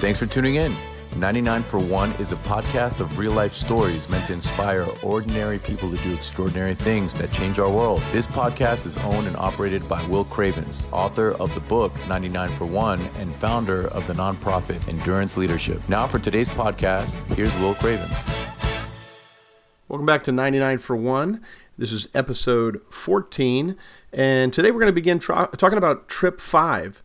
Thanks for tuning in. 99 for 1 is a podcast of real life stories meant to inspire ordinary people to do extraordinary things that change our world. This podcast is owned and operated by Will Cravens, author of the book 99 for 1 and founder of the nonprofit Endurance Leadership. Now, for today's podcast, here's Will Cravens. Welcome back to 99 for 1. This is episode 14, and today we're going to begin tra- talking about Trip 5.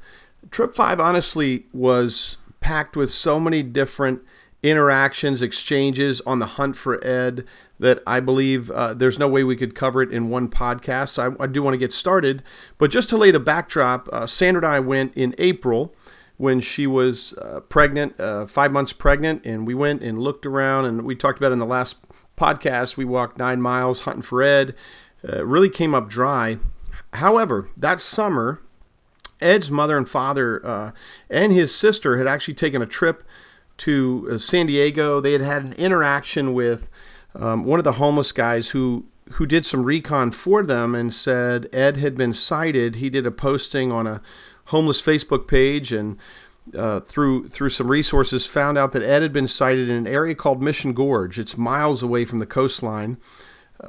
Trip 5 honestly was packed with so many different interactions, exchanges on the hunt for Ed that I believe uh, there's no way we could cover it in one podcast. So I, I do want to get started. But just to lay the backdrop, uh, Sandra and I went in April when she was uh, pregnant, uh, five months pregnant, and we went and looked around and we talked about in the last podcast. We walked nine miles hunting for Ed. Uh, really came up dry. However, that summer, Ed's mother and father uh, and his sister had actually taken a trip to uh, San Diego. They had had an interaction with um, one of the homeless guys who who did some recon for them and said Ed had been sighted. He did a posting on a homeless Facebook page and uh, through through some resources found out that Ed had been sighted in an area called Mission Gorge. It's miles away from the coastline,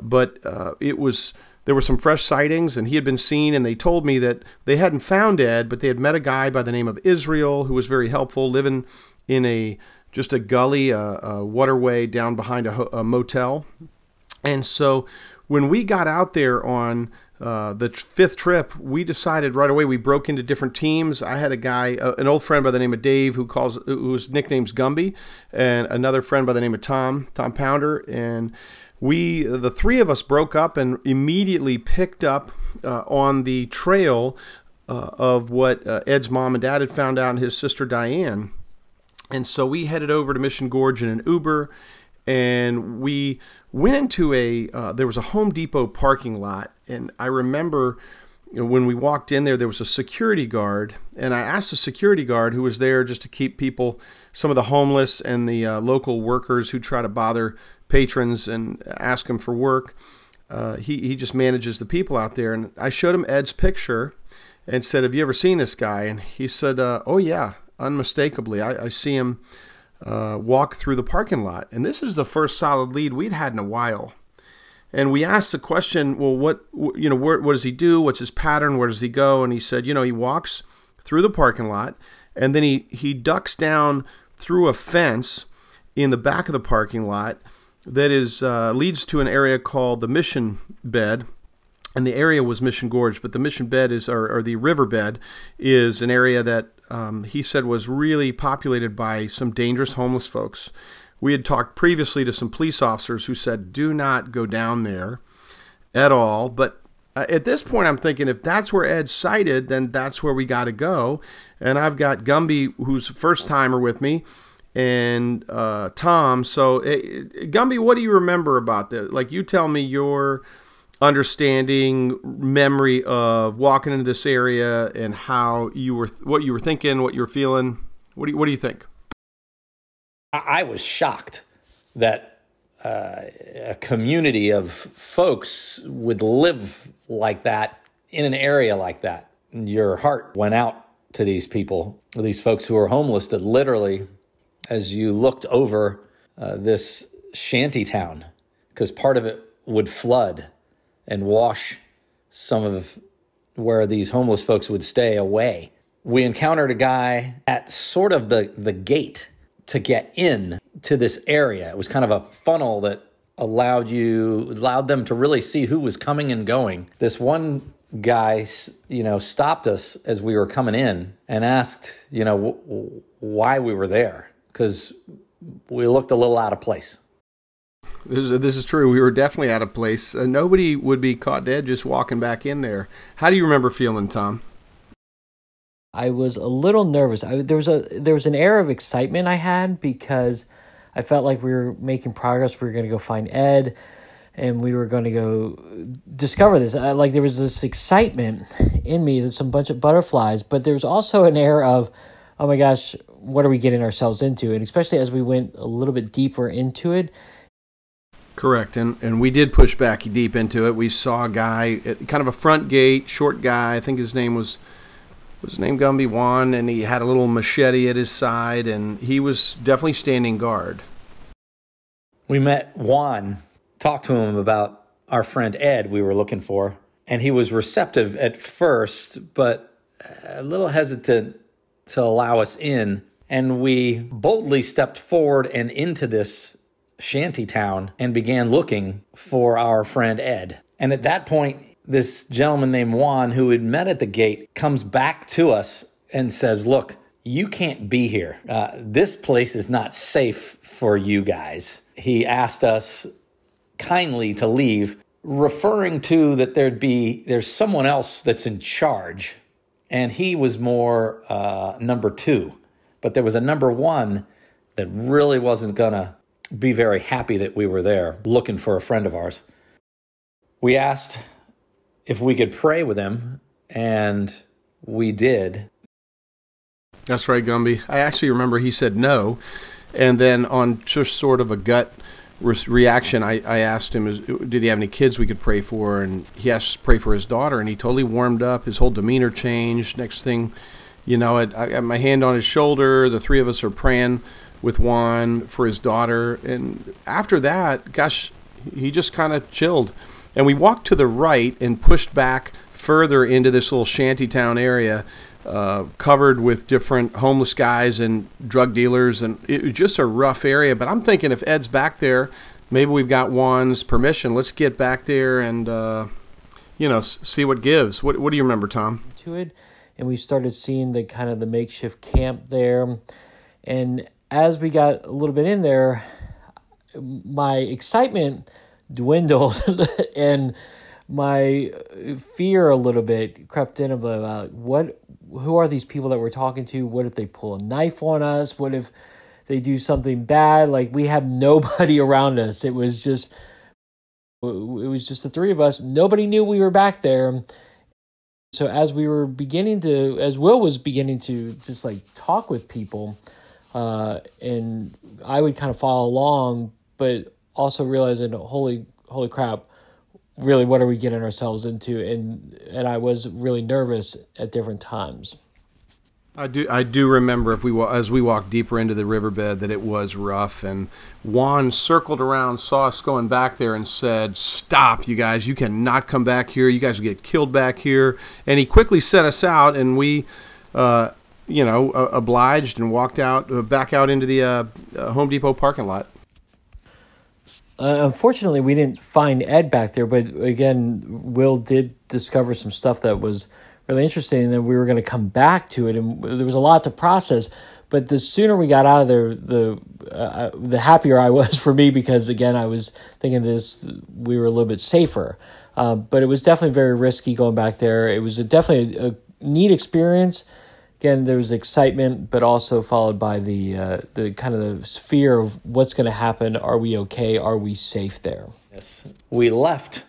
but uh, it was there were some fresh sightings and he had been seen and they told me that they hadn't found ed but they had met a guy by the name of israel who was very helpful living in a just a gully a, a waterway down behind a, a, motel and so when we got out there on uh, the fifth trip, we decided right away. We broke into different teams. I had a guy, uh, an old friend by the name of Dave, who calls whose nickname's Gumby, and another friend by the name of Tom, Tom Pounder, and we the three of us broke up and immediately picked up uh, on the trail uh, of what uh, Ed's mom and dad had found out and his sister Diane. And so we headed over to Mission Gorge in an Uber and we went into a uh, there was a Home Depot parking lot and I remember you know, when we walked in there, there was a security guard, and I asked the security guard who was there just to keep people, some of the homeless and the uh, local workers who try to bother patrons and ask him for work. Uh, he, he just manages the people out there. And I showed him Ed's picture and said, Have you ever seen this guy? And he said, uh, Oh, yeah, unmistakably. I, I see him uh, walk through the parking lot. And this is the first solid lead we'd had in a while. And we asked the question, Well, what, you know, where, what does he do? What's his pattern? Where does he go? And he said, You know, he walks through the parking lot and then he, he ducks down through a fence in the back of the parking lot that is uh, leads to an area called the Mission Bed, and the area was Mission Gorge, but the Mission Bed is or, or the riverbed is an area that um, he said was really populated by some dangerous homeless folks. We had talked previously to some police officers who said, "Do not go down there at all." But uh, at this point, I'm thinking if that's where Ed's sighted, then that's where we got to go. And I've got Gumby, who's first timer with me and uh, Tom. So, uh, Gumby, what do you remember about this? Like, you tell me your understanding, memory of walking into this area and how you were, what you were thinking, what you were feeling. What do you, what do you think? I was shocked that uh, a community of folks would live like that in an area like that. Your heart went out to these people, these folks who are homeless that literally as you looked over uh, this shanty town because part of it would flood and wash some of where these homeless folks would stay away. We encountered a guy at sort of the, the gate to get in to this area. It was kind of a funnel that allowed you allowed them to really see who was coming and going. This one guy, you know, stopped us as we were coming in and asked, you know, w- why we were there because we looked a little out of place. This is, this is true. We were definitely out of place. Uh, nobody would be caught dead just walking back in there. How do you remember feeling, Tom? I was a little nervous. I, there was a there was an air of excitement I had because I felt like we were making progress. We were going to go find Ed, and we were going to go discover this. I, like there was this excitement in me. There's some bunch of butterflies, but there was also an air of, oh my gosh, what are we getting ourselves into? And especially as we went a little bit deeper into it. Correct, and and we did push back deep into it. We saw a guy, uh, kind of a front gate, short guy. I think his name was was his name Gumby Juan, and he had a little machete at his side, and he was definitely standing guard. We met Juan, talked to him about our friend Ed we were looking for, and he was receptive at first, but a little hesitant to allow us in. And we boldly stepped forward and into this shanty town and began looking for our friend Ed. And at that point, this gentleman named Juan, who had met at the gate, comes back to us and says, Look, you can't be here. Uh, this place is not safe for you guys. He asked us kindly to leave, referring to that there'd be there's someone else that's in charge, and he was more uh, number two, but there was a number one that really wasn't gonna be very happy that we were there looking for a friend of ours. We asked if we could pray with him, and we did. That's right, Gumby. I actually remember he said no, and then on just sort of a gut re- reaction, I, I asked him, is, did he have any kids we could pray for? And he asked to pray for his daughter, and he totally warmed up. His whole demeanor changed. Next thing, you know, I got my hand on his shoulder. The three of us are praying with Juan for his daughter, and after that, gosh, he just kind of chilled. And we walked to the right and pushed back further into this little shanty town area, uh, covered with different homeless guys and drug dealers, and it was just a rough area. But I'm thinking if Ed's back there, maybe we've got Juan's permission. Let's get back there and uh, you know see what gives. What What do you remember, Tom? To it, and we started seeing the kind of the makeshift camp there, and as we got a little bit in there, my excitement dwindled and my fear a little bit crept in about what who are these people that we're talking to? What if they pull a knife on us? What if they do something bad? Like we have nobody around us. It was just it was just the three of us. Nobody knew we were back there. So as we were beginning to as will was beginning to just like talk with people uh, and i would kind of follow along but also realizing holy holy crap really what are we getting ourselves into? And and I was really nervous at different times. I do I do remember if we as we walked deeper into the riverbed that it was rough. And Juan circled around saw us going back there and said stop you guys. You cannot come back here. You guys will get killed back here. And he quickly set us out and we uh, you know uh, obliged and walked out uh, back out into the uh, uh, Home Depot parking lot uh, unfortunately, we didn't find Ed back there, but again, Will did discover some stuff that was really interesting, and then we were going to come back to it, and there was a lot to process. But the sooner we got out of there, the uh, uh the happier I was for me because again, I was thinking this we were a little bit safer. Uh, but it was definitely very risky going back there. It was a, definitely a, a neat experience again there was excitement but also followed by the uh, the kind of the fear of what's going to happen. Are we okay? Are we safe there? Yes. We left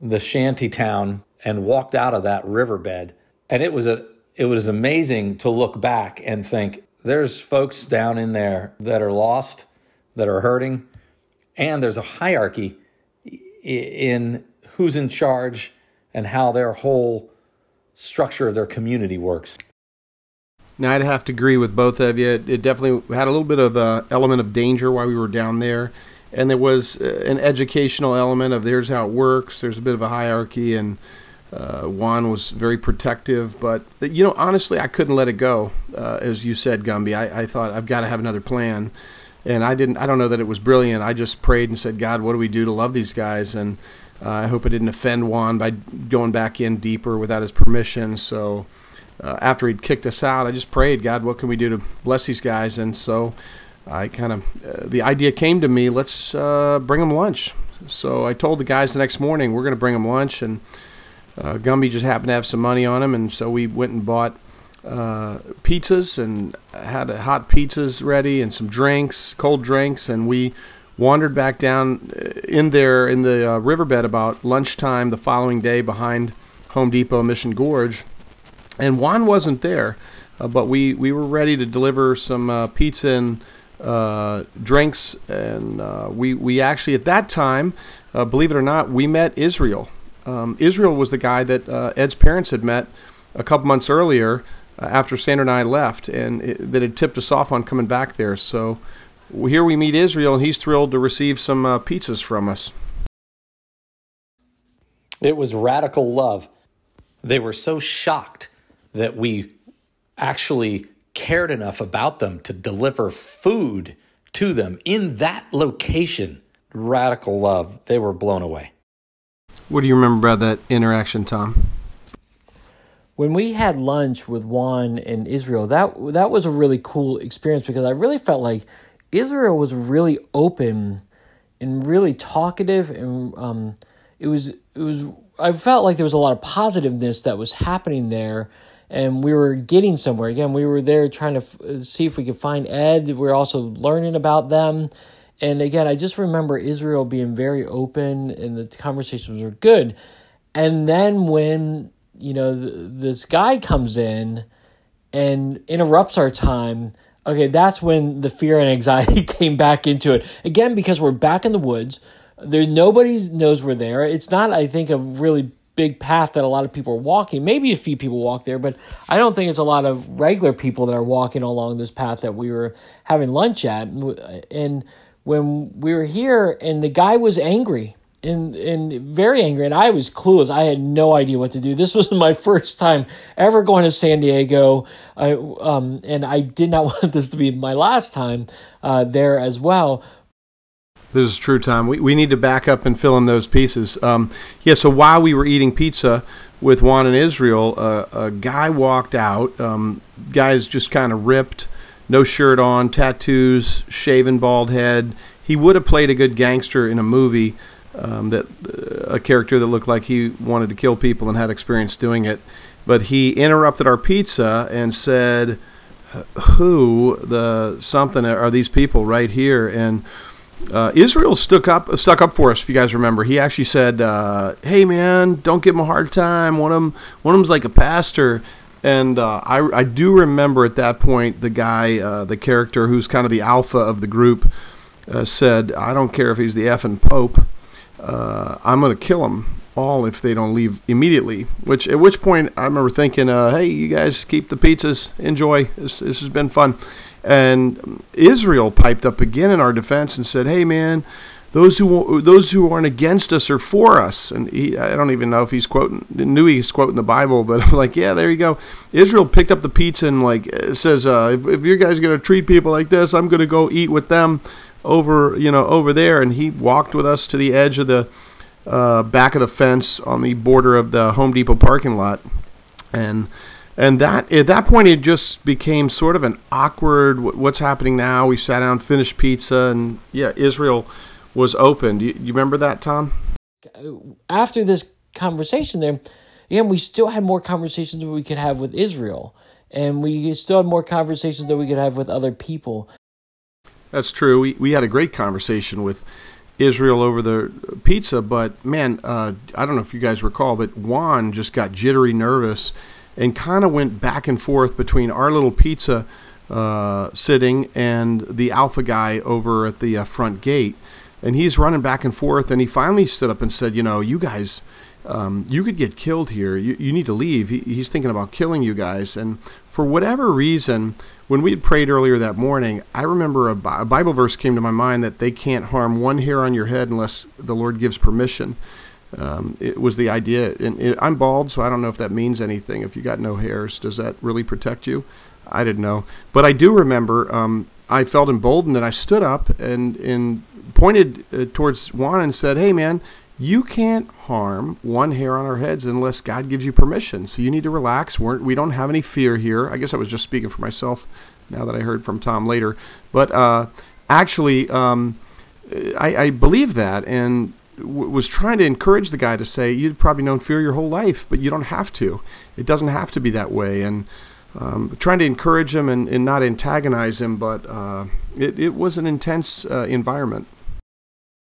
the shanty town and walked out of that riverbed and it was a it was amazing to look back and think there's folks down in there that are lost that are hurting and there's a hierarchy in who's in charge and how their whole structure of their community works now, I'd have to agree with both of you. It, it definitely had a little bit of an element of danger while we were down there. And there was uh, an educational element of there's how it works. There's a bit of a hierarchy, and uh, Juan was very protective. But, you know, honestly, I couldn't let it go. Uh, as you said, Gumby, I, I thought I've got to have another plan. And I didn't, I don't know that it was brilliant. I just prayed and said, God, what do we do to love these guys? And uh, I hope I didn't offend Juan by going back in deeper without his permission. So, uh, after he'd kicked us out, I just prayed, God, what can we do to bless these guys? And so I kind of, uh, the idea came to me, let's uh, bring them lunch. So I told the guys the next morning, we're going to bring them lunch. And uh, Gumby just happened to have some money on him. And so we went and bought uh, pizzas and had hot pizzas ready and some drinks, cold drinks. And we wandered back down uh, in there in the riverbed about lunchtime the following day behind Home Depot Mission Gorge and Juan wasn't there, uh, but we, we were ready to deliver some uh, pizza and uh, drinks, and uh, we we actually at that time, uh, believe it or not, we met Israel. Um, Israel was the guy that Ed's parents had met a couple months earlier after Sandra and I left, and it, that had tipped us off on coming back there. So here we meet Israel, and he's thrilled to receive some uh, pizzas from us. It was radical love. They were so shocked that we actually cared enough about them to deliver food to them in that location. Radical love. They were blown away. What do you remember about that interaction, Tom? When we had lunch with Juan in Israel, that that was a really cool experience because I really felt like Israel was really open and really talkative, and um, it was it was. I felt like there was a lot of positiveness that was happening there, and we were getting somewhere. Again, we were there trying to f- see if we could find Ed. We were also learning about them, and again, I just remember Israel being very open, and the conversations were good. And then when you know th- this guy comes in and interrupts our time okay, that's when the fear and anxiety came back into it. Again, because we're back in the woods. There nobody knows we're there. It's not, I think, a really big path that a lot of people are walking. Maybe a few people walk there, but I don't think it's a lot of regular people that are walking along this path that we were having lunch at. And when we were here, and the guy was angry and and very angry and I was clueless. I had no idea what to do. This was my first time ever going to San Diego. I um and I did not want this to be my last time uh, there as well. This is true, Tom. We, we need to back up and fill in those pieces. Um, yeah, so while we were eating pizza with Juan in Israel, uh, a guy walked out. Um, guy's just kind of ripped, no shirt on, tattoos, shaven bald head. He would have played a good gangster in a movie um, that uh, a character that looked like he wanted to kill people and had experience doing it. But he interrupted our pizza and said, "Who the something are these people right here?" And uh, Israel stuck up stuck up for us. If you guys remember, he actually said, uh, "Hey man, don't give him a hard time. One of them, one of them's like a pastor." And uh, I, I do remember at that point the guy, uh, the character who's kind of the alpha of the group, uh, said, "I don't care if he's the effing pope." I'm going to kill them all if they don't leave immediately. Which at which point I remember thinking, "Hey, you guys keep the pizzas, enjoy. This, this has been fun." And Israel piped up again in our defense and said, "Hey, man." Those who those who aren't against us are for us, and he, I don't even know if he's quoting knew he's quoting the Bible, but I'm like, yeah, there you go. Israel picked up the pizza and like says, uh, if, if you guys are gonna treat people like this, I'm gonna go eat with them over you know over there, and he walked with us to the edge of the uh, back of the fence on the border of the Home Depot parking lot, and and that at that point it just became sort of an awkward. What's happening now? We sat down, finished pizza, and yeah, Israel was open. Do you, you remember that, Tom? After this conversation, there, again, we still had more conversations that we could have with Israel, and we still had more conversations that we could have with other people. That's true. We, we had a great conversation with Israel over the pizza, but man, uh, I don't know if you guys recall, but Juan just got jittery nervous and kind of went back and forth between our little pizza uh, sitting and the alpha guy over at the uh, front gate. And he's running back and forth, and he finally stood up and said, You know, you guys, um, you could get killed here. You, you need to leave. He, he's thinking about killing you guys. And for whatever reason, when we had prayed earlier that morning, I remember a, a, Bible verse came to my mind that they can't harm one hair on your head unless the Lord gives permission. Um, it was the idea, and it, I'm bald, so I don't know if that means anything. If you got no hairs, does that really protect you? I didn't know, but I do remember um, I felt emboldened and I stood up and and pointed uh, towards Juan and said, "Hey, man, you can't harm one hair on our heads unless God gives you permission. So you need to relax. We're, we don't have any fear here. I guess I was just speaking for myself now that I heard from Tom later. But uh, actually, um, I, I, believe that and w- was trying to encourage the guy to say, You've probably known fear your whole life, but you don't have to. It doesn't have to be that way. And um, trying to encourage him and, and not antagonize him, but uh, it, it was an intense uh, environment.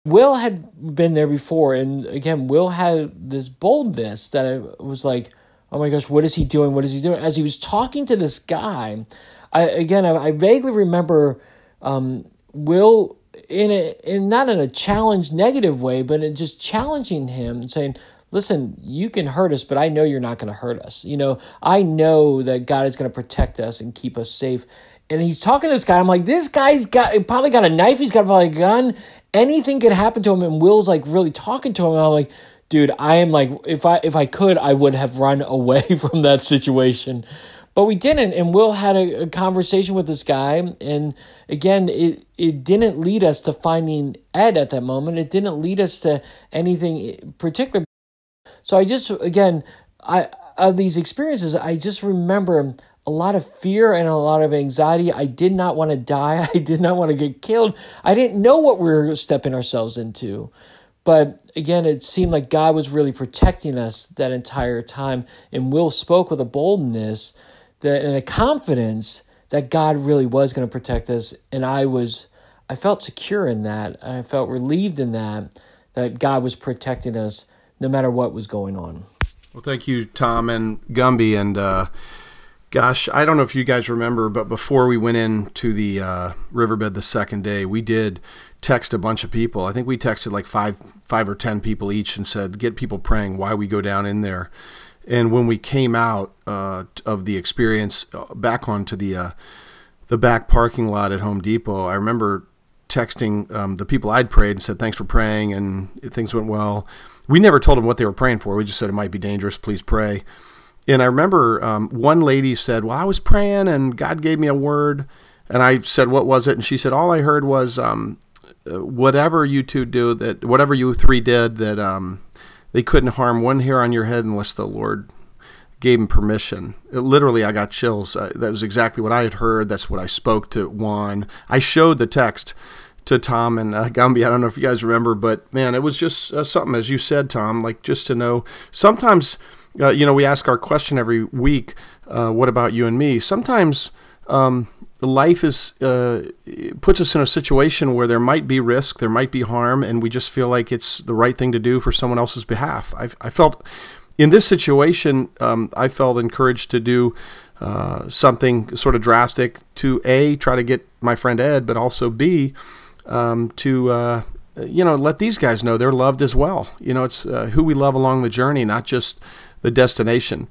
Will had been there before, and again, Will had this boldness that I was like, "Oh my gosh, what is he doing? What is he doing?" As he was talking to this guy, I again, I, I vaguely remember um, Will in a in not in a challenge negative way, but in just challenging him and saying, listen, you can hurt us, but I know you're not going to hurt us. You know, I know that God is going to protect us and keep us safe. And he's talking to this guy. I'm like, this guy's got probably got a knife. He's got probably a gun. Anything could happen to him. And Will's like really talking to him. And I'm like, dude, I am like, if I if I could, I would have run away from that situation. But we didn't, and Will had a, a, conversation with this guy, and again, it it didn't lead us to finding Ed at that moment. It didn't lead us to anything particular. So I just again, I of these experiences, I just remember a lot of fear and a lot of anxiety. I did not want to die. I did not want to get killed. I didn't know what we were stepping ourselves into. But again, it seemed like God was really protecting us that entire time. And Will spoke with a boldness that and a confidence that God really was going to protect us. And I was, I felt secure in that. And I felt relieved in that, that God was protecting us no matter what was going on. Well, thank you, Tom and Gumby. And uh, gosh, I don't know if you guys remember, but before we went into the uh, riverbed the second day, we did text a bunch of people. I think we texted like five, five or ten people each, and said, "Get people praying why we go down in there." And when we came out uh, of the experience uh, back onto the uh, the back parking lot at Home Depot, I remember texting um, the people I'd prayed and said, "Thanks for praying," and things went well. We never told them what they were praying for. We just said it might be dangerous. Please pray. And I remember um, one lady said, "Well, I was praying and God gave me a word." And I said, "What was it?" And she said, "All I heard was um, uh, whatever you two do that, whatever you three did that." They couldn't harm one hair on your head unless the Lord gave him permission. It, literally, I got chills. That was exactly what I had heard. That's what I spoke to Juan. I showed the text to Tom and uh, Gumby. I don't know if you guys remember, but man, it was just uh, something, as you said, Tom, like just to know. Sometimes, uh, you know, we ask our question every week, uh, what about you and me? Sometimes um, life is uh, puts us in a situation where there might be risk, there might be harm, and we just feel like it's the right thing to do for someone else's behalf. I, I felt in this situation, um, I felt encouraged to do uh, something sort of drastic to a try to get my friend Ed, but also b um, to uh, you know let these guys know they're loved as well. You know, it's uh, who we love along the journey, not just the destination.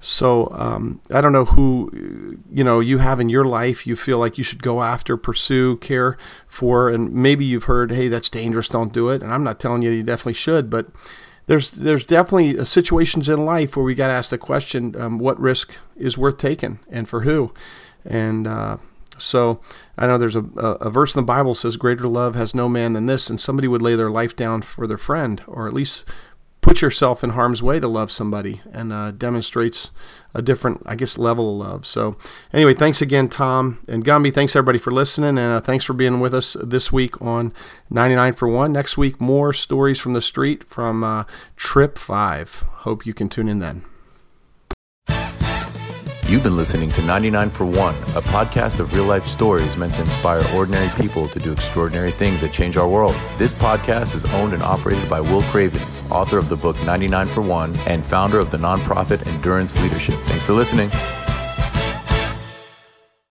So um, I don't know who you know you have in your life you feel like you should go after, pursue, care for, and maybe you've heard, hey, that's dangerous, don't do it. And I'm not telling you you definitely should, but there's there's definitely situations in life where we got to ask the question, um, what risk is worth taking, and for who, and uh, so I know there's a, a verse in the Bible says, "Greater love has no man than this," and somebody would lay their life down for their friend, or at least put yourself in harm's way to love somebody and uh, demonstrates a different, I guess, level of love. So, anyway, thanks again, Tom and Gumby. Thanks everybody for listening, and uh, thanks for being with us this week on 99 for One. Next week, more stories from the street from uh, Trip 5. Hope you can tune in then. You've been listening to 99 for One, a podcast of real life stories meant to inspire ordinary people to do extraordinary things that change our world. This podcast is owned and operated by Will Cravens, author of the book 99 for One and founder of the nonprofit Endurance Leadership. Thanks for listening.